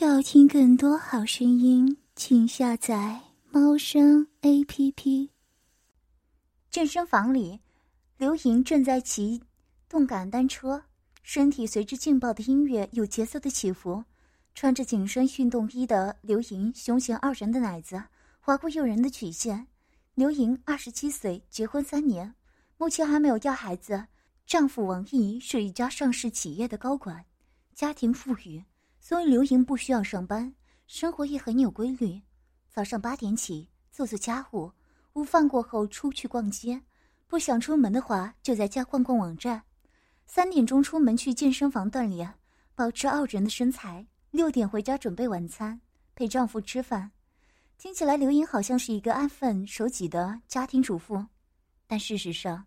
要听更多好声音，请下载猫声 A P P。健身房里，刘莹正在骑动感单车，身体随着劲爆的音乐有节奏的起伏。穿着紧身运动衣的刘莹，胸前傲人的奶子划过诱人的曲线。刘莹二十七岁，结婚三年，目前还没有要孩子。丈夫王毅是一家上市企业的高管，家庭富裕。所以刘莹不需要上班，生活也很有规律。早上八点起做做家务，午饭过后出去逛街。不想出门的话，就在家逛逛网站。三点钟出门去健身房锻炼，保持傲人的身材。六点回家准备晚餐，陪丈夫吃饭。听起来刘莹好像是一个安分守己的家庭主妇，但事实上，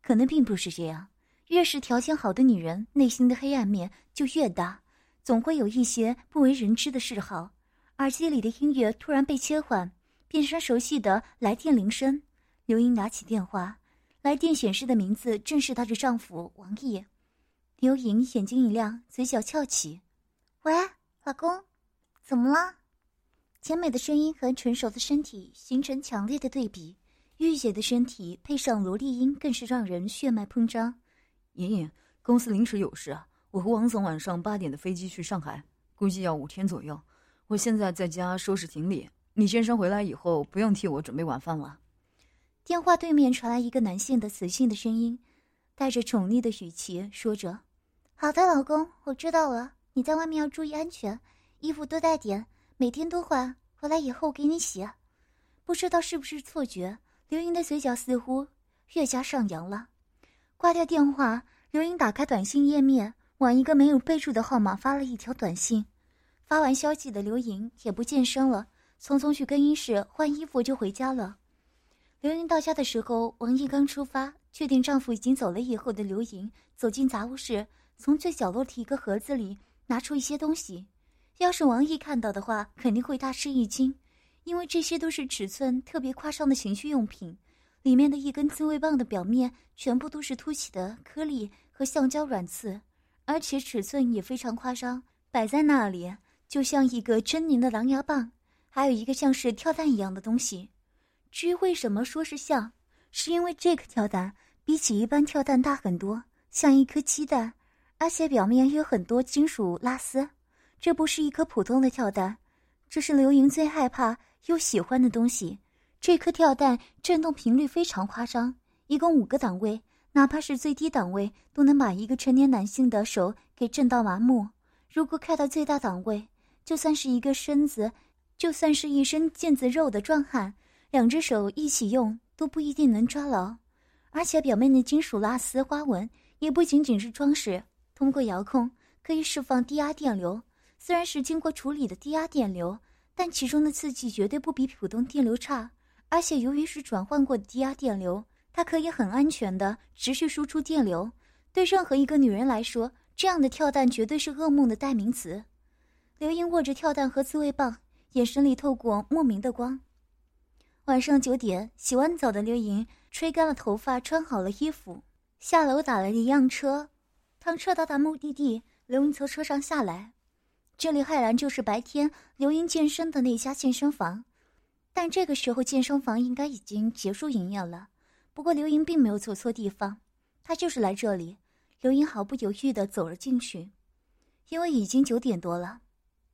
可能并不是这样。越是条件好的女人，内心的黑暗面就越大。总会有一些不为人知的嗜好。耳机里的音乐突然被切换，变成熟悉的来电铃声。刘英拿起电话，来电显示的名字正是她的丈夫王毅。刘莹眼睛一亮，嘴角翘起：“喂，老公，怎么了？”甜美的声音和成熟的身体形成强烈的对比，御姐的身体配上萝莉音，更是让人血脉喷张。莹莹，公司临时有事啊。我和王总晚上八点的飞机去上海，估计要五天左右。我现在在家收拾行李，你先生回来以后不用替我准备晚饭了。电话对面传来一个男性的磁性的声音，带着宠溺的语气说着：“好的，老公，我知道了。你在外面要注意安全，衣服多带点，每天都换。回来以后给你洗。”不知道是不是错觉，刘英的嘴角似乎越加上扬了。挂掉电话，刘英打开短信页面。往一个没有备注的号码发了一条短信，发完消息的刘莹也不健身了，匆匆去更衣室换衣服就回家了。刘莹到家的时候，王毅刚出发，确定丈夫已经走了以后的刘莹走进杂物室，从最角落的一个盒子里拿出一些东西。要是王毅看到的话，肯定会大吃一惊，因为这些都是尺寸特别夸张的情趣用品，里面的一根自慰棒的表面全部都是凸起的颗粒和橡胶软刺。而且尺寸也非常夸张，摆在那里就像一个狰狞的狼牙棒，还有一个像是跳蛋一样的东西。至于为什么说是像，是因为这个跳蛋比起一般跳蛋大很多，像一颗鸡蛋，而且表面有很多金属拉丝。这不是一颗普通的跳蛋，这是刘莹最害怕又喜欢的东西。这颗跳蛋震动频率非常夸张，一共五个档位。哪怕是最低档位，都能把一个成年男性的手给震到麻木。如果开到最大档位，就算是一个身子，就算是一身腱子肉的壮汉，两只手一起用都不一定能抓牢。而且表面的金属拉丝花纹也不仅仅是装饰，通过遥控可以释放低压电流。虽然是经过处理的低压电流，但其中的刺激绝对不比普通电流差。而且由于是转换过的低压电流。它可以很安全的持续输出电流，对任何一个女人来说，这样的跳蛋绝对是噩梦的代名词。刘英握着跳蛋和自慰棒，眼神里透过莫名的光。晚上九点，洗完澡的刘莹吹干了头发，穿好了衣服，下楼打了一辆车。当车到达目的地，刘英从车上下来，这里赫然就是白天刘英健身的那家健身房，但这个时候健身房应该已经结束营业了。不过刘莹并没有走错地方，她就是来这里。刘莹毫不犹豫地走了进去，因为已经九点多了，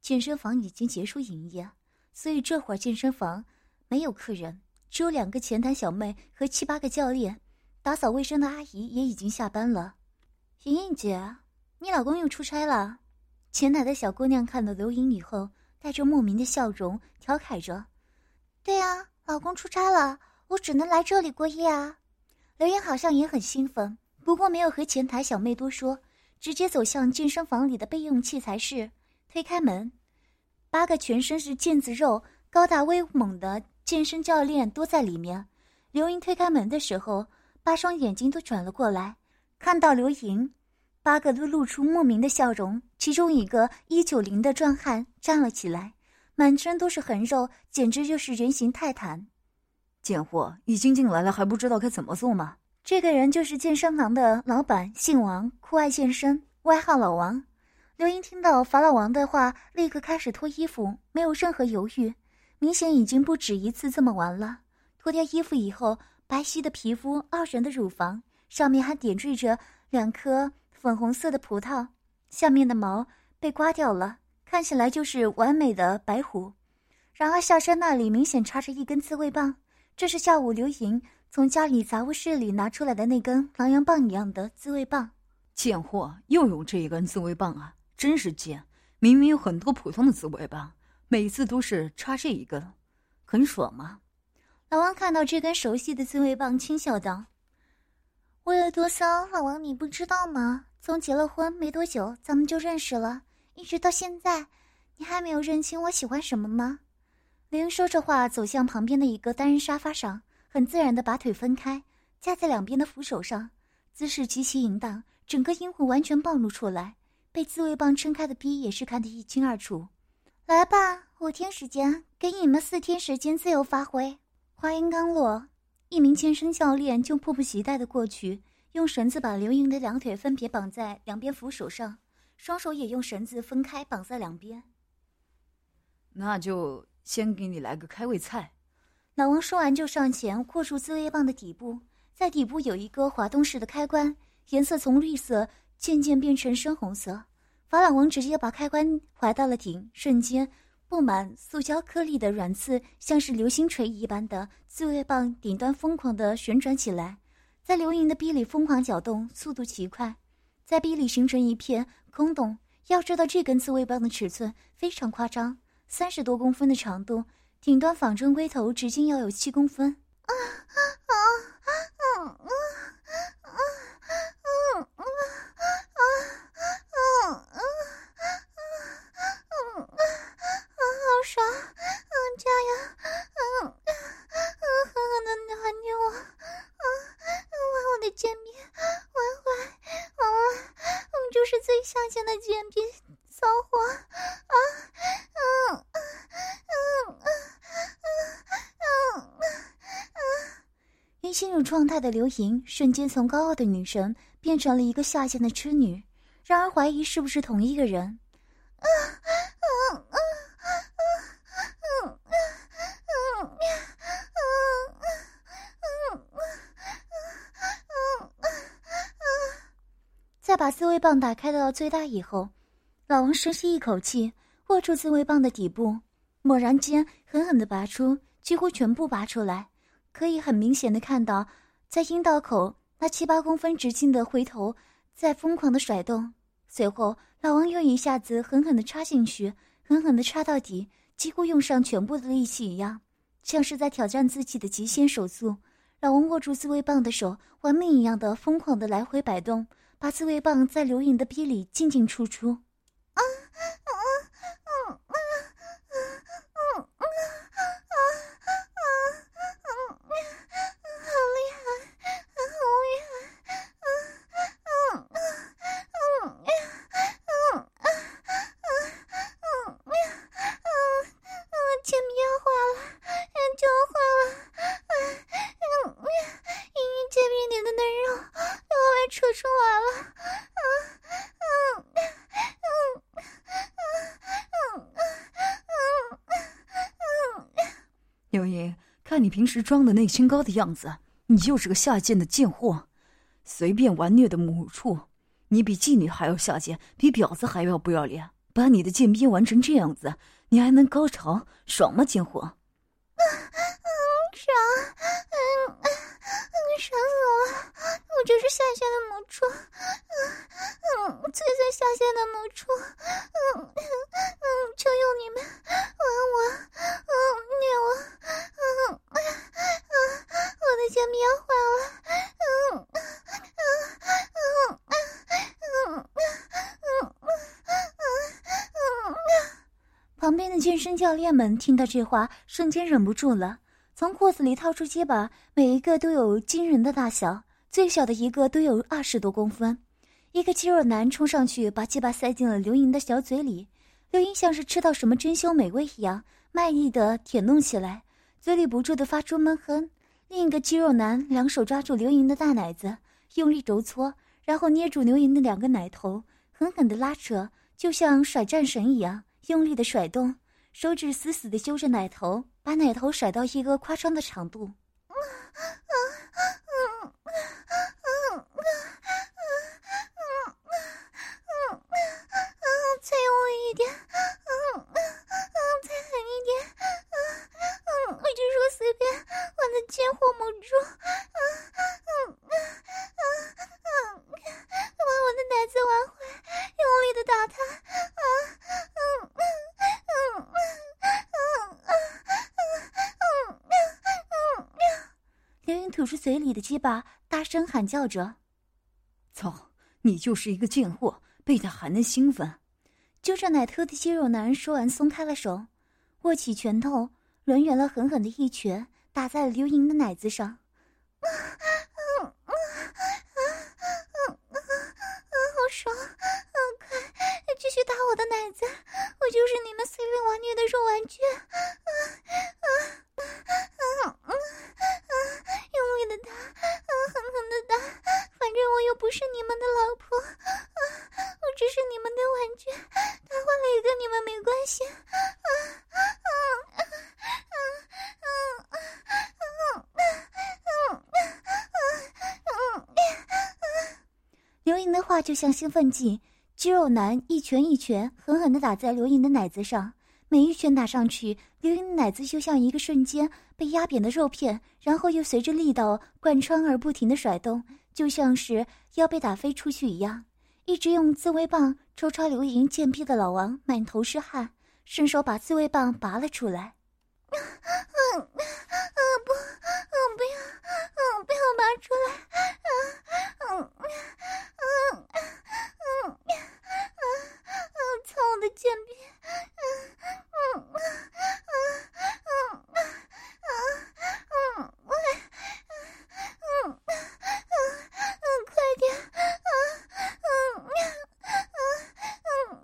健身房已经结束营业，所以这会儿健身房没有客人，只有两个前台小妹和七八个教练，打扫卫生的阿姨也已经下班了。莹莹姐，你老公又出差了？前台的小姑娘看到刘莹以后，带着莫名的笑容调侃着：“对啊，老公出差了。”我只能来这里过夜啊！刘英好像也很兴奋，不过没有和前台小妹多说，直接走向健身房里的备用器材室。推开门，八个全身是腱子肉、高大威猛的健身教练都在里面。刘英推开门的时候，八双眼睛都转了过来，看到刘莹，八个都露出莫名的笑容。其中一个一九零的壮汉站了起来，满身都是横肉，简直就是人形泰坦。贱货已经进来了，还不知道该怎么做吗？这个人就是健身房的老板，姓王，酷爱健身，外号老王。刘英听到法老王的话，立刻开始脱衣服，没有任何犹豫，明显已经不止一次这么玩了。脱掉衣服以后，白皙的皮肤，傲人的乳房，上面还点缀着两颗粉红色的葡萄，下面的毛被刮掉了，看起来就是完美的白虎。然而下身那里明显插着一根自慰棒，这是下午刘莹从家里杂物室里拿出来的那根狼牙棒一样的自慰棒。贱货，又有这一根自慰棒啊！真是贱！明明有很多普通的自慰棒，每次都是插这一根，很爽吗？老王看到这根熟悉的自慰棒，轻笑道：“我有多骚，老王你不知道吗？从结了婚没多久，咱们就认识了，一直到现在，你还没有认清我喜欢什么吗？”林说着话，走向旁边的一个单人沙发上，很自然的把腿分开，架在两边的扶手上，姿势极其淫荡，整个阴魂完全暴露出来。被自慰棒撑开的逼也是看得一清二楚。来吧，五天时间，给你们四天时间自由发挥。话音刚落，一名健身教练就迫不及待的过去，用绳子把刘莹的两腿分别绑在两边扶手上，双手也用绳子分开绑在两边。那就先给你来个开胃菜。老王说完就上前握住自慰棒的底部，在底部有一个滑动式的开关，颜色从绿色。渐渐变成深红色，法老王直接把开关滑到了顶，瞬间布满塑胶颗粒的软刺，像是流星锤一般的自慰棒顶端疯狂的旋转起来，在刘莹的臂里疯狂搅动，速度极快，在逼里形成一片空洞。要知道这根自慰棒的尺寸非常夸张，三十多公分的长度，顶端仿真龟头直径要有七公分。啊啊啊啊啊啊啊！骚货！啊啊啊啊啊啊啊啊啊啊！陷入状态的刘莹，瞬间从高傲的女神变成了一个下贱的痴女。然而，怀疑是不是同一个人？啊啊啊啊啊！在把自慰棒打开到最大以后。老王深吸一口气，握住自慰棒的底部，猛然间狠狠的拔出，几乎全部拔出来。可以很明显的看到，在阴道口那七八公分直径的回头在疯狂的甩动。随后，老王又一下子狠狠的插进去，狠狠的插到底，几乎用上全部的力气一样，像是在挑战自己的极限手速。老王握住自慰棒的手，玩命一样的疯狂的来回摆动，把自慰棒在刘颖的逼里进进出出。啊啊啊啊啊啊啊！平时装的那清高的样子，你就是个下贱的贱货，随便玩虐的母畜。你比妓女还要下贱，比婊子还要不要脸。把你的贱逼玩成这样子，你还能高潮爽吗，贱货？嗯爽，嗯嗯爽死我了！我就是下贱的母畜，嗯嗯，最最下贱的母畜，嗯嗯嗯，就用你们玩我，嗯虐我。健身教练们听到这话，瞬间忍不住了，从裤子里掏出鸡巴，每一个都有惊人的大小，最小的一个都有二十多公分。一个肌肉男冲上去，把鸡巴塞进了刘莹的小嘴里。刘莹像是吃到什么珍馐美味一样，卖力的舔弄起来，嘴里不住的发出闷哼。另一个肌肉男两手抓住刘莹的大奶子，用力揉搓，然后捏住刘莹的两个奶头，狠狠地拉扯。就像甩战神一样用力的甩动，手指死死地揪着奶头，把奶头甩到一个夸张的长度。再用力一点，嗯嗯嗯，再狠一点，嗯嗯，我就说随便，完了贱货猛猪，嗯嗯嗯嗯，把我的奶子挽回，用力的打他，嗯嗯嗯嗯嗯嗯嗯嗯，凌云吐出嘴里的鸡巴，大声喊叫着：“操，你就是一个贱货，被他还能兴奋？”揪着奶特的肌肉男说完，松开了手，握起拳头，抡圆了，狠狠的一拳打在了刘莹的奶子上。好爽，快继续打我的奶子，我就是你们随便玩虐的肉玩具。刘莹的话就像兴奋剂，肌肉男一拳一拳狠狠地打在刘莹的奶子上，每一拳打上去，刘莹的奶子就像一个瞬间被压扁的肉片，然后又随着力道贯穿而不停地甩动，就像是要被打飞出去一样。一直用自慰棒抽插刘莹贱逼的老王满头是汗，伸手把自慰棒拔了出来。嗯嗯不，嗯不要，嗯不要拔出来，嗯嗯嗯嗯嗯嗯，操我的贱逼，嗯嗯嗯嗯嗯嗯嗯喂，嗯嗯嗯快点，嗯嗯嗯嗯，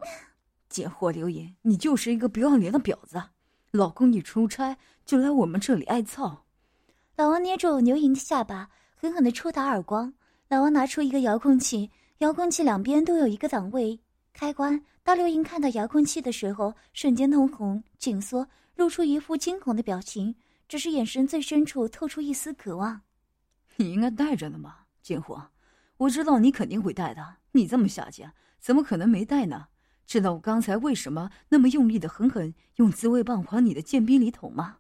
贱货刘莹，你就是一个不要脸的婊子。老公，一出差就来我们这里挨操。老王捏住刘莹的下巴，狠狠的抽打耳光。老王拿出一个遥控器，遥控器两边都有一个档位开关。当刘莹看到遥控器的时候，瞬间通红、紧缩，露出一副惊恐的表情，只是眼神最深处透出一丝渴望。你应该带着呢嘛，贱货！我知道你肯定会带的。你这么下贱，怎么可能没带呢？知道我刚才为什么那么用力的狠狠用自慰棒往你的剑逼里捅吗？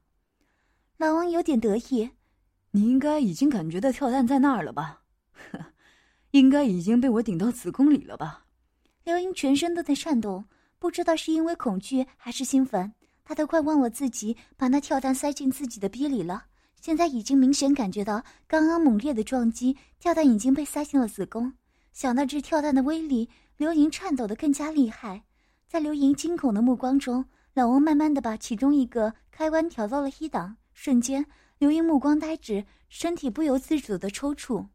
老王有点得意，你应该已经感觉到跳蛋在那儿了吧？呵，应该已经被我顶到子宫里了吧？刘英全身都在颤抖，不知道是因为恐惧还是兴奋，她都快忘了自己把那跳蛋塞进自己的逼里了。现在已经明显感觉到刚刚猛烈的撞击，跳蛋已经被塞进了子宫。想到这跳蛋的威力。刘莹颤抖得更加厉害，在刘莹惊恐的目光中，老王慢慢的把其中一个开关调到了一档，瞬间，刘莹目光呆滞，身体不由自主的抽搐。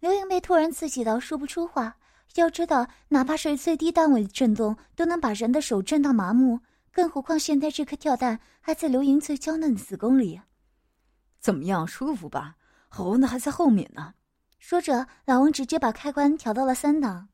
刘莹被突然刺激到说不出话。要知道，哪怕是最低单位的震动，都能把人的手震到麻木，更何况现在这颗跳蛋还在刘莹最娇嫩的子宫里。怎么样，舒服吧？好玩的还在后面呢。说着，老王直接把开关调到了三档。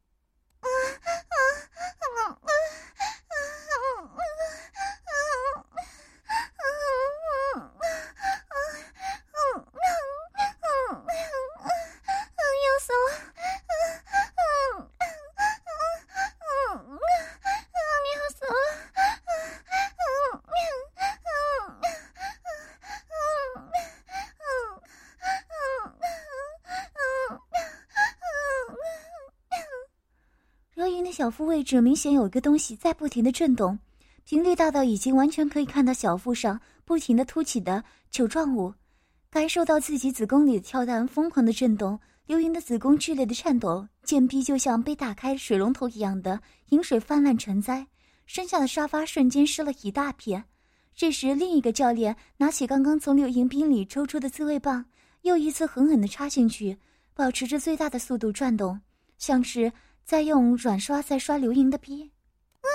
小腹位置明显有一个东西在不停的震动，频率大到已经完全可以看到小腹上不停的凸起的球状物。感受到自己子宫里的跳蛋疯狂的震动，刘莹的子宫剧烈的颤抖，贱逼就像被打开水龙头一样的饮水泛滥成灾，身下的沙发瞬间湿了一大片。这时，另一个教练拿起刚刚从刘莹冰里抽出的自慰棒，又一次狠狠的插进去，保持着最大的速度转动，像是。再用软刷再刷刘莹的逼，嗯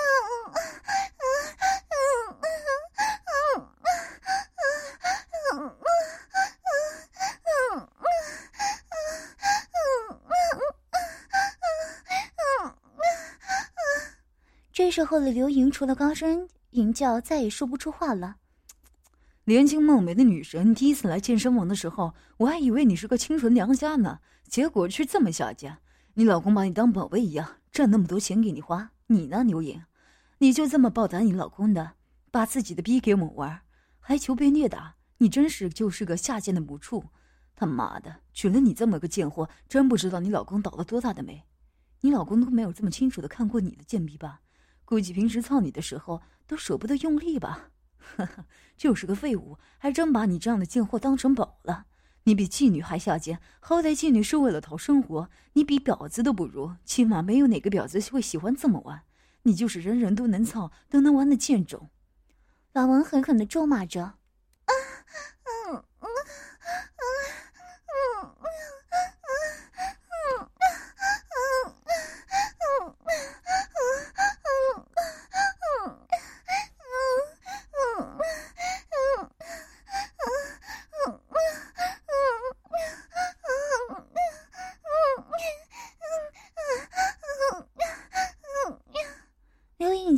嗯这时候的刘莹除了高声吟叫，再也说不出话了。年轻貌美的女神，第一次来健身房的时候，我还以为你是个清纯良家呢，结果却这么下贱。你老公把你当宝贝一样，赚那么多钱给你花，你呢，刘颖？你就这么报答你老公的，把自己的逼给我们玩，还求被虐打？你真是就是个下贱的母畜！他妈的，娶了你这么个贱货，真不知道你老公倒了多大的霉。你老公都没有这么清楚的看过你的贱逼吧？估计平时操你的时候都舍不得用力吧？呵呵，就是个废物，还真把你这样的贱货当成宝了。你比妓女还下贱，好歹妓女是为了讨生活，你比婊子都不如，起码没有哪个婊子会喜欢这么玩。你就是人人都能操都能玩的贱种。老王狠狠的咒骂着。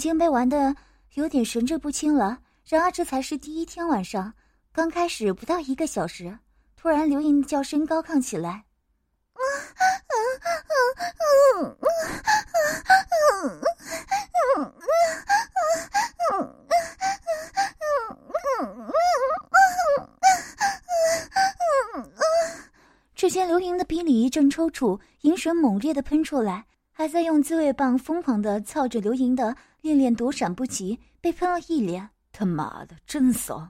经被玩的有点神志不清了。然而这才是第一天晚上，刚开始不到一个小时，突然刘莹的叫声高亢起来。只见刘莹的鼻里一阵抽搐，银水猛烈的喷出来，还在用自慰棒疯狂的操着刘莹的。恋恋躲闪不及，被喷了一脸。他妈的，真骚！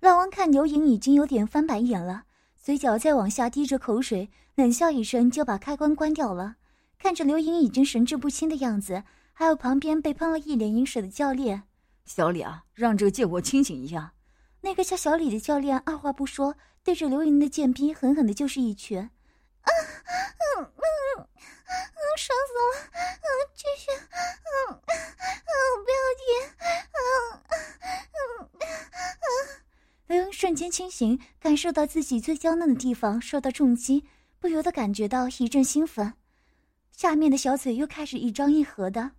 老王看刘莹已经有点翻白眼了，嘴角再往下滴着口水，冷笑一声就把开关关掉了。看着刘莹已经神志不清的样子，还有旁边被喷了一脸饮水的教练，小李啊，让这个贱货清醒一下。那个叫小李的教练二话不说，对着刘莹的贱逼狠狠的就是一拳。啊，嗯嗯嗯，爽死了！嗯，继续，嗯嗯，不要停，嗯嗯嗯。刘英瞬间清醒，感受到自己最娇嫩的地方受到重击，不由得感觉到一阵兴奋，下面的小嘴又开始一张一合的。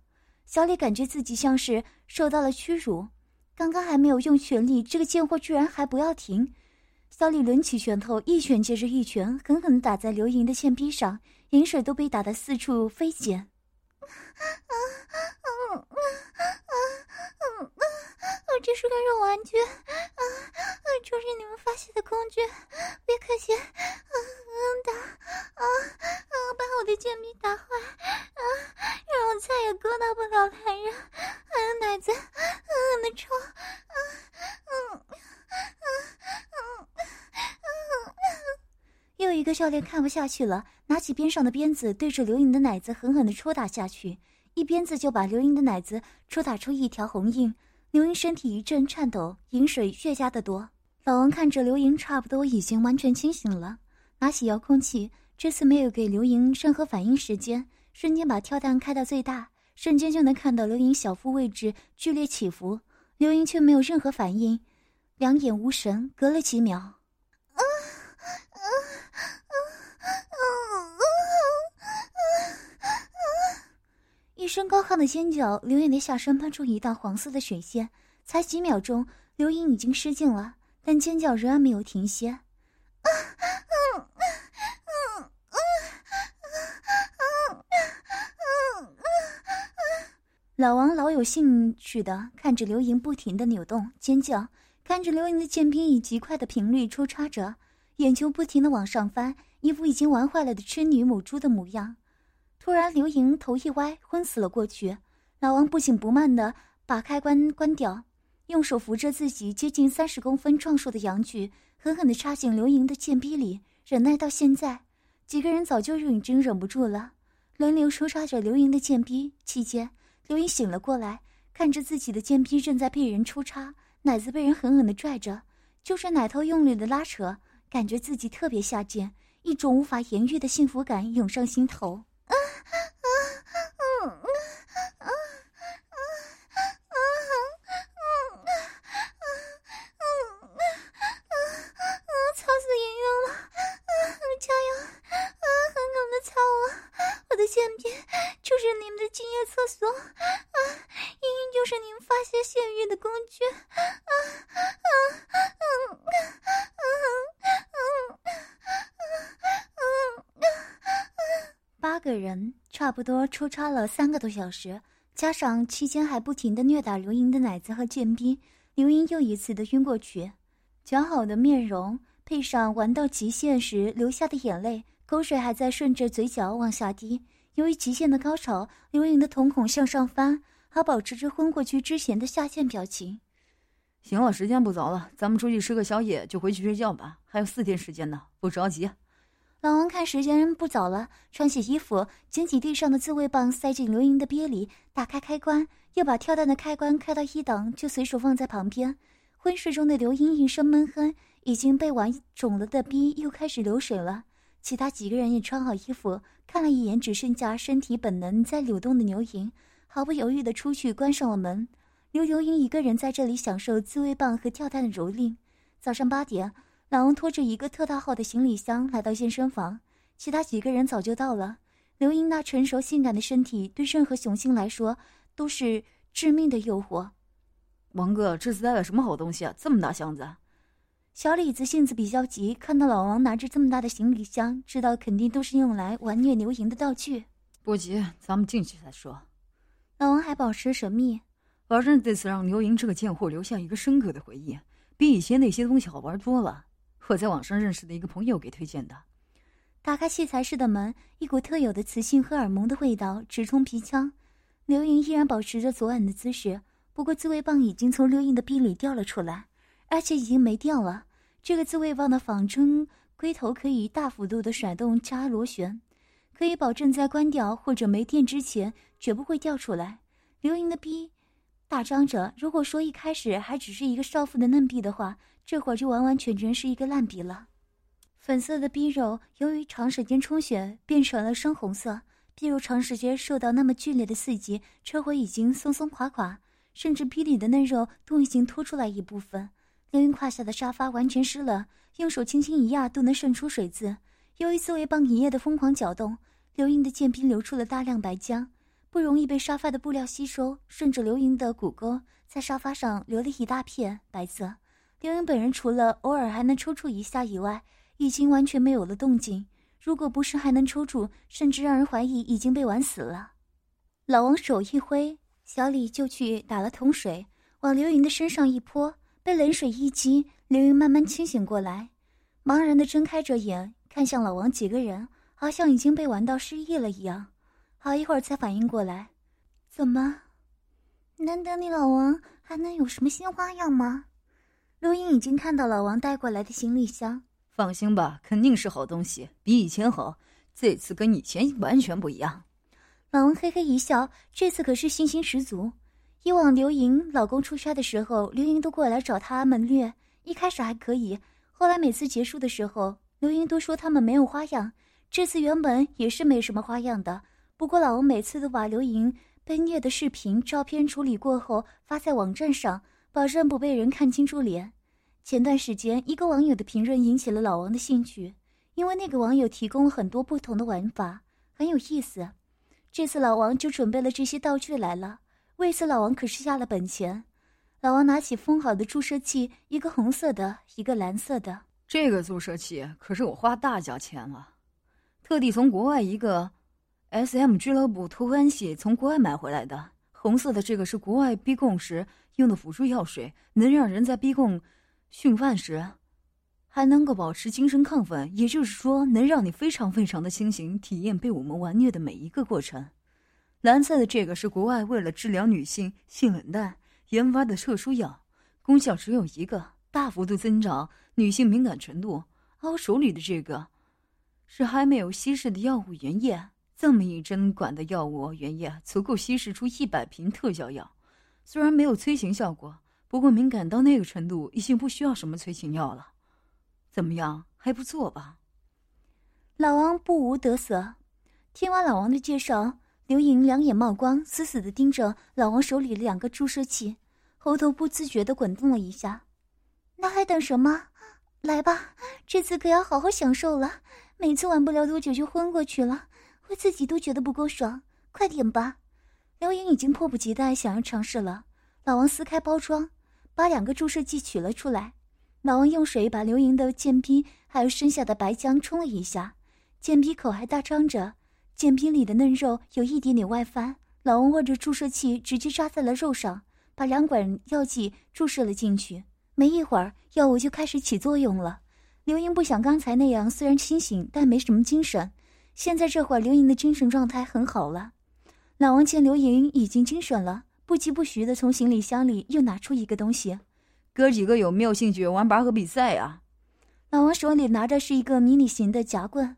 小李感觉自己像是受到了屈辱，刚刚还没有用全力，这个贱货居然还不要停。小李抡起拳头，一拳接着一拳，狠狠打在刘莹的铅逼上，银水都被打得四处飞溅。我这是个肉玩具，啊啊！就是你们发泄的工具，别客气，打啊啊！把我的剑逼打坏，啊，让我再也勾搭不了男人，还有奶子，狠狠的抽，啊嗯。又一个教练看不下去了，拿起边上的鞭子，对着刘莹的奶子狠狠的抽打下去，一鞭子就把刘莹的奶子抽打出一条红印。刘莹身体一阵颤抖，饮水越加的多。老王看着刘莹差不多已经完全清醒了，拿起遥控器，这次没有给刘莹任何反应时间，瞬间把跳弹开到最大，瞬间就能看到刘莹小腹位置剧烈起伏，刘莹却没有任何反应。两眼无神，隔了几秒，一声高亢的尖叫，刘颖的下身喷出一道黄色的水线。才几秒钟，刘颖已经失禁了，但尖叫仍然没有停歇。老王老有兴趣的看着刘莹不停的扭动尖叫。看着刘莹的剑兵以极快的频率抽插着，眼球不停的往上翻，一副已经玩坏了的痴女母猪的模样。突然，刘莹头一歪，昏死了过去。老王不紧不慢的把开关关掉，用手扶着自己接近三十公分壮硕的阳具，狠狠的插进刘莹的贱逼里。忍耐到现在，几个人早就已经忍不住了，轮流抽插着刘莹的贱逼。期间，刘莹醒了过来，看着自己的贱逼正在被人抽插。奶子被人狠狠的拽着，就是奶头用力的拉扯，感觉自己特别下贱，一种无法言喻的幸福感涌上心头。啊啊啊啊啊啊啊去！啊啊啊啊啊八个人差不多出差了三个多小时，加上期间还不停的虐打刘莹的奶子和贱逼，刘莹又一次的晕过去。姣好的面容，配上玩到极限时流下的眼泪，口水还在顺着嘴角往下滴。由于极限的高潮，刘莹的瞳孔向上翻，还保持着昏过去之前的下线表情。行了，时间不早了，咱们出去吃个宵夜就回去睡觉吧。还有四天时间呢，不着急。老王看时间不早了，穿起衣服，捡起地上的自慰棒塞进刘莹的逼里，打开开关，又把跳蛋的开关开到一档，就随手放在旁边。昏睡中的刘莹一声闷哼，已经被玩肿了的逼又开始流水了。其他几个人也穿好衣服，看了一眼只剩下身体本能在扭动的刘莹，毫不犹豫地出去关上了门，留刘莹一个人在这里享受自慰棒和跳蛋的蹂躏。早上八点，老王拖着一个特大号的行李箱来到健身房，其他几个人早就到了。刘莹那成熟性感的身体对任何雄性来说都是致命的诱惑。王哥，这次带了什么好东西啊？这么大箱子！小李子性子比较急，看到老王拿着这么大的行李箱，知道肯定都是用来玩虐刘莹的道具。不急，咱们进去再说。老王还保持神秘，保证这次让刘莹这个贱货留下一个深刻的回忆，比以前那些东西好玩多了。我在网上认识的一个朋友给推荐的。打开器材室的门，一股特有的雌性荷尔蒙的味道直冲鼻腔。刘莹依然保持着昨晚的姿势，不过自慰棒已经从刘莹的逼里掉了出来。而且已经没掉了。这个自慰棒的仿真龟头可以大幅度的甩动加螺旋，可以保证在关掉或者没电之前绝不会掉出来。刘莹的逼大张着，如果说一开始还只是一个少妇的嫩逼的话，这会儿就完完全全是一个烂笔了。粉色的逼肉由于长时间充血变成了深红色，逼肉长时间受到那么剧烈的刺激，车回已经松松垮垮，甚至逼里的嫩肉都已经凸出来一部分。刘云胯下的沙发完全湿了，用手轻轻一压都能渗出水渍。由于自慰棒一夜的疯狂搅动，刘英的剑逼流出了大量白浆，不容易被沙发的布料吸收，顺着刘英的骨沟在沙发上留了一大片白色。刘英本人除了偶尔还能抽搐一下以外，已经完全没有了动静。如果不是还能抽搐，甚至让人怀疑已经被玩死了。老王手一挥，小李就去打了桶水，往刘莹的身上一泼。被冷水一击，刘云慢慢清醒过来，茫然的睁开着眼，看向老王几个人，好像已经被玩到失忆了一样。好一会儿才反应过来，怎么？难得你老王还能有什么新花样吗？刘英已经看到老王带过来的行李箱，放心吧，肯定是好东西，比以前好。这次跟以前完全不一样。老王嘿嘿一笑，这次可是信心十足。以往刘莹老公出差的时候，刘莹都过来找他们虐。一开始还可以，后来每次结束的时候，刘莹都说他们没有花样。这次原本也是没什么花样的，不过老王每次都把刘莹被虐的视频、照片处理过后发在网站上，保证不被人看清楚脸。前段时间，一个网友的评论引起了老王的兴趣，因为那个网友提供了很多不同的玩法，很有意思。这次老王就准备了这些道具来了。为此，老王可是下了本钱。老王拿起封好的注射器，一个红色的，一个蓝色的。这个注射器可是我花大价钱了，特地从国外一个 S.M 俱乐部托关系从国外买回来的。红色的这个是国外逼供时用的辅助药水，能让人在逼供、训犯时还能够保持精神亢奋，也就是说，能让你非常非常的清醒，体验被我们玩虐的每一个过程。蓝色的这个是国外为了治疗女性性冷淡研发的特殊药，功效只有一个，大幅度增长女性敏感程度。而我手里的这个，是还没有稀释的药物原液，这么一针管的药物原液足够稀释出一百瓶特效药。虽然没有催情效果，不过敏感到那个程度，已经不需要什么催情药了。怎么样，还不错吧？老王不无得色。听完老王的介绍。刘莹两眼冒光，死死的盯着老王手里的两个注射器，喉头不自觉的滚动了一下。那还等什么？来吧，这次可要好好享受了。每次玩不了多久就昏过去了，我自己都觉得不够爽。快点吧！刘莹已经迫不及待想要尝试了。老王撕开包装，把两个注射器取了出来。老王用水把刘莹的剑逼还有身下的白浆冲了一下，剑逼口还大张着，剑逼里的嫩肉有一点点外翻。老王握着注射器直接扎在了肉上，把两管药剂注射了进去。没一会儿，药物就开始起作用了。刘莹不像刚才那样，虽然清醒，但没什么精神。现在这会儿，刘莹的精神状态很好了。老王见刘莹已经精神了，不疾不徐地从行李箱里又拿出一个东西。哥几个有没有兴趣玩拔河比赛呀？老王手里拿着是一个迷你型的夹棍，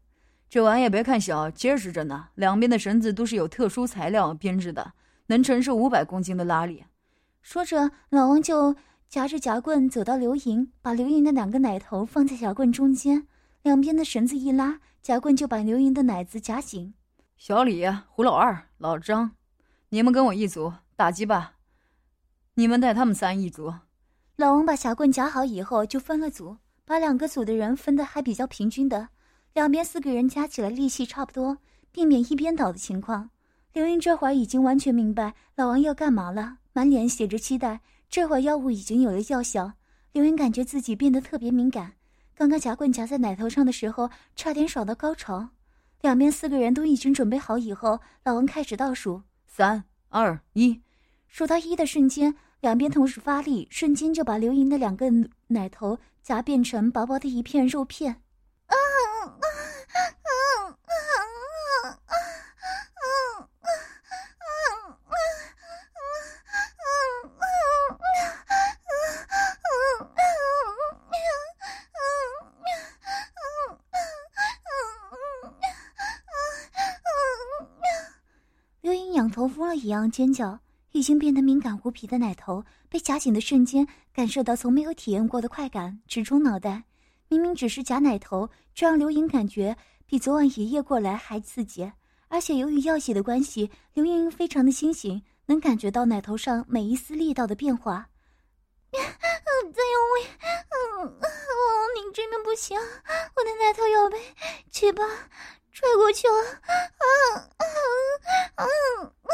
这玩意别看小，结实着呢。两边的绳子都是有特殊材料编制的，能承受五百公斤的拉力。说着，老王就。夹着夹棍走到刘莹，把刘莹的两个奶头放在夹棍中间，两边的绳子一拉，夹棍就把刘莹的奶子夹紧。小李、胡老二、老张，你们跟我一组打击吧，你们带他们三一组。老王把夹棍夹好以后，就分了组，把两个组的人分的还比较平均的，两边四个人加起来力气差不多，避免一边倒的情况。刘英这会儿已经完全明白老王要干嘛了，满脸写着期待。这会儿药物已经有了药效，刘云感觉自己变得特别敏感。刚刚夹棍夹在奶头上的时候，差点爽到高潮。两边四个人都已经准备好以后，老王开始倒数：三、二、一。数到一的瞬间，两边同时发力，瞬间就把刘莹的两个奶头夹变成薄薄的一片肉片。一样尖叫，已经变得敏感无比的奶头被夹紧的瞬间，感受到从没有体验过的快感直冲脑袋。明明只是夹奶头，却让刘莹感觉比昨晚爷爷过来还刺激。而且由于药剂的关系，刘莹非常的清醒，能感觉到奶头上每一丝力道的变化。再用力，嗯，你真的不行，我的奶头要被嘴巴拽过去了，啊啊啊啊！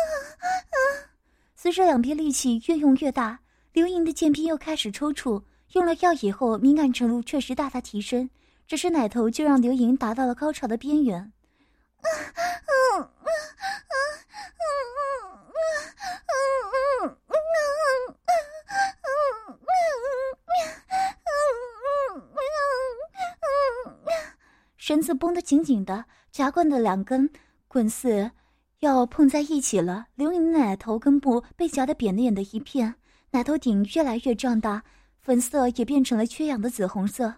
随着两边力气越用越大，刘莹的剑皮又开始抽搐。用了药以后，敏感程度确实大大提升，只是奶头就让刘莹达到了高潮的边缘。绳子绷得紧紧的，夹棍的两根滚刺要碰在一起了。刘莹的奶头根部被夹得扁扁的一片，奶头顶越来越胀大，粉色也变成了缺氧的紫红色。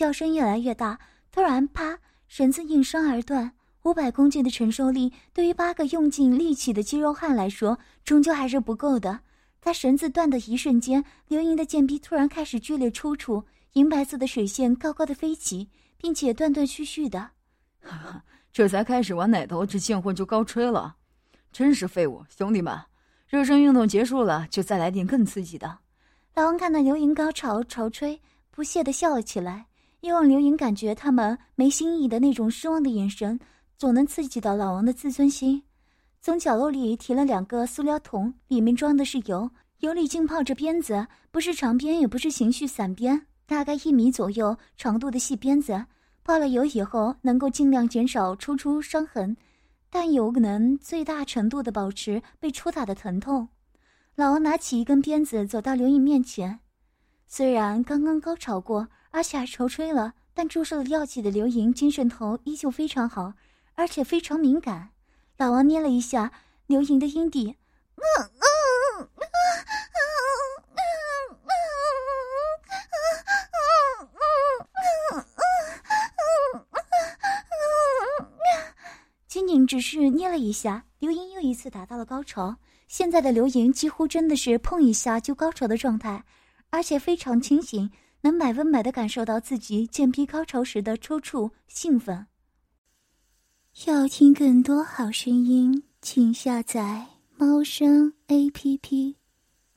叫声越来越大，突然，啪！绳子应声而断。五百公斤的承受力，对于八个用尽力气的肌肉汉来说，终究还是不够的。在绳子断的一瞬间，刘莹的剑臂突然开始剧烈抽搐，银白色的水线高高的飞起，并且断断续续的。哈哈，这才开始玩奶头，这贱货就高吹了，真是废物！兄弟们，热身运动结束了，就再来点更刺激的。老王看到刘莹高潮潮吹，不屑地笑了起来。又让刘莹感觉他们没心意的那种失望的眼神，总能刺激到老王的自尊心。从角落里提了两个塑料桶，里面装的是油，油里浸泡着鞭子，不是长鞭，也不是情绪散鞭，大概一米左右长度的细鞭子。泡了油以后，能够尽量减少抽出伤痕，但有能最大程度的保持被抽打的疼痛。老王拿起一根鞭子，走到刘莹面前。虽然刚刚高潮过。而且还愁吹了，但注射了药剂的刘莹精神头依旧非常好，而且非常敏感。老王捏了一下刘莹的阴蒂，嗯嗯嗯嗯嗯嗯嗯嗯仅仅只是捏了一下，刘莹又一次达到了高潮。现在的刘莹几乎真的是碰一下就高潮的状态，而且非常清醒。能百分百的感受到自己贱逼高潮时的抽搐兴奋。要听更多好声音，请下载猫声 A P P。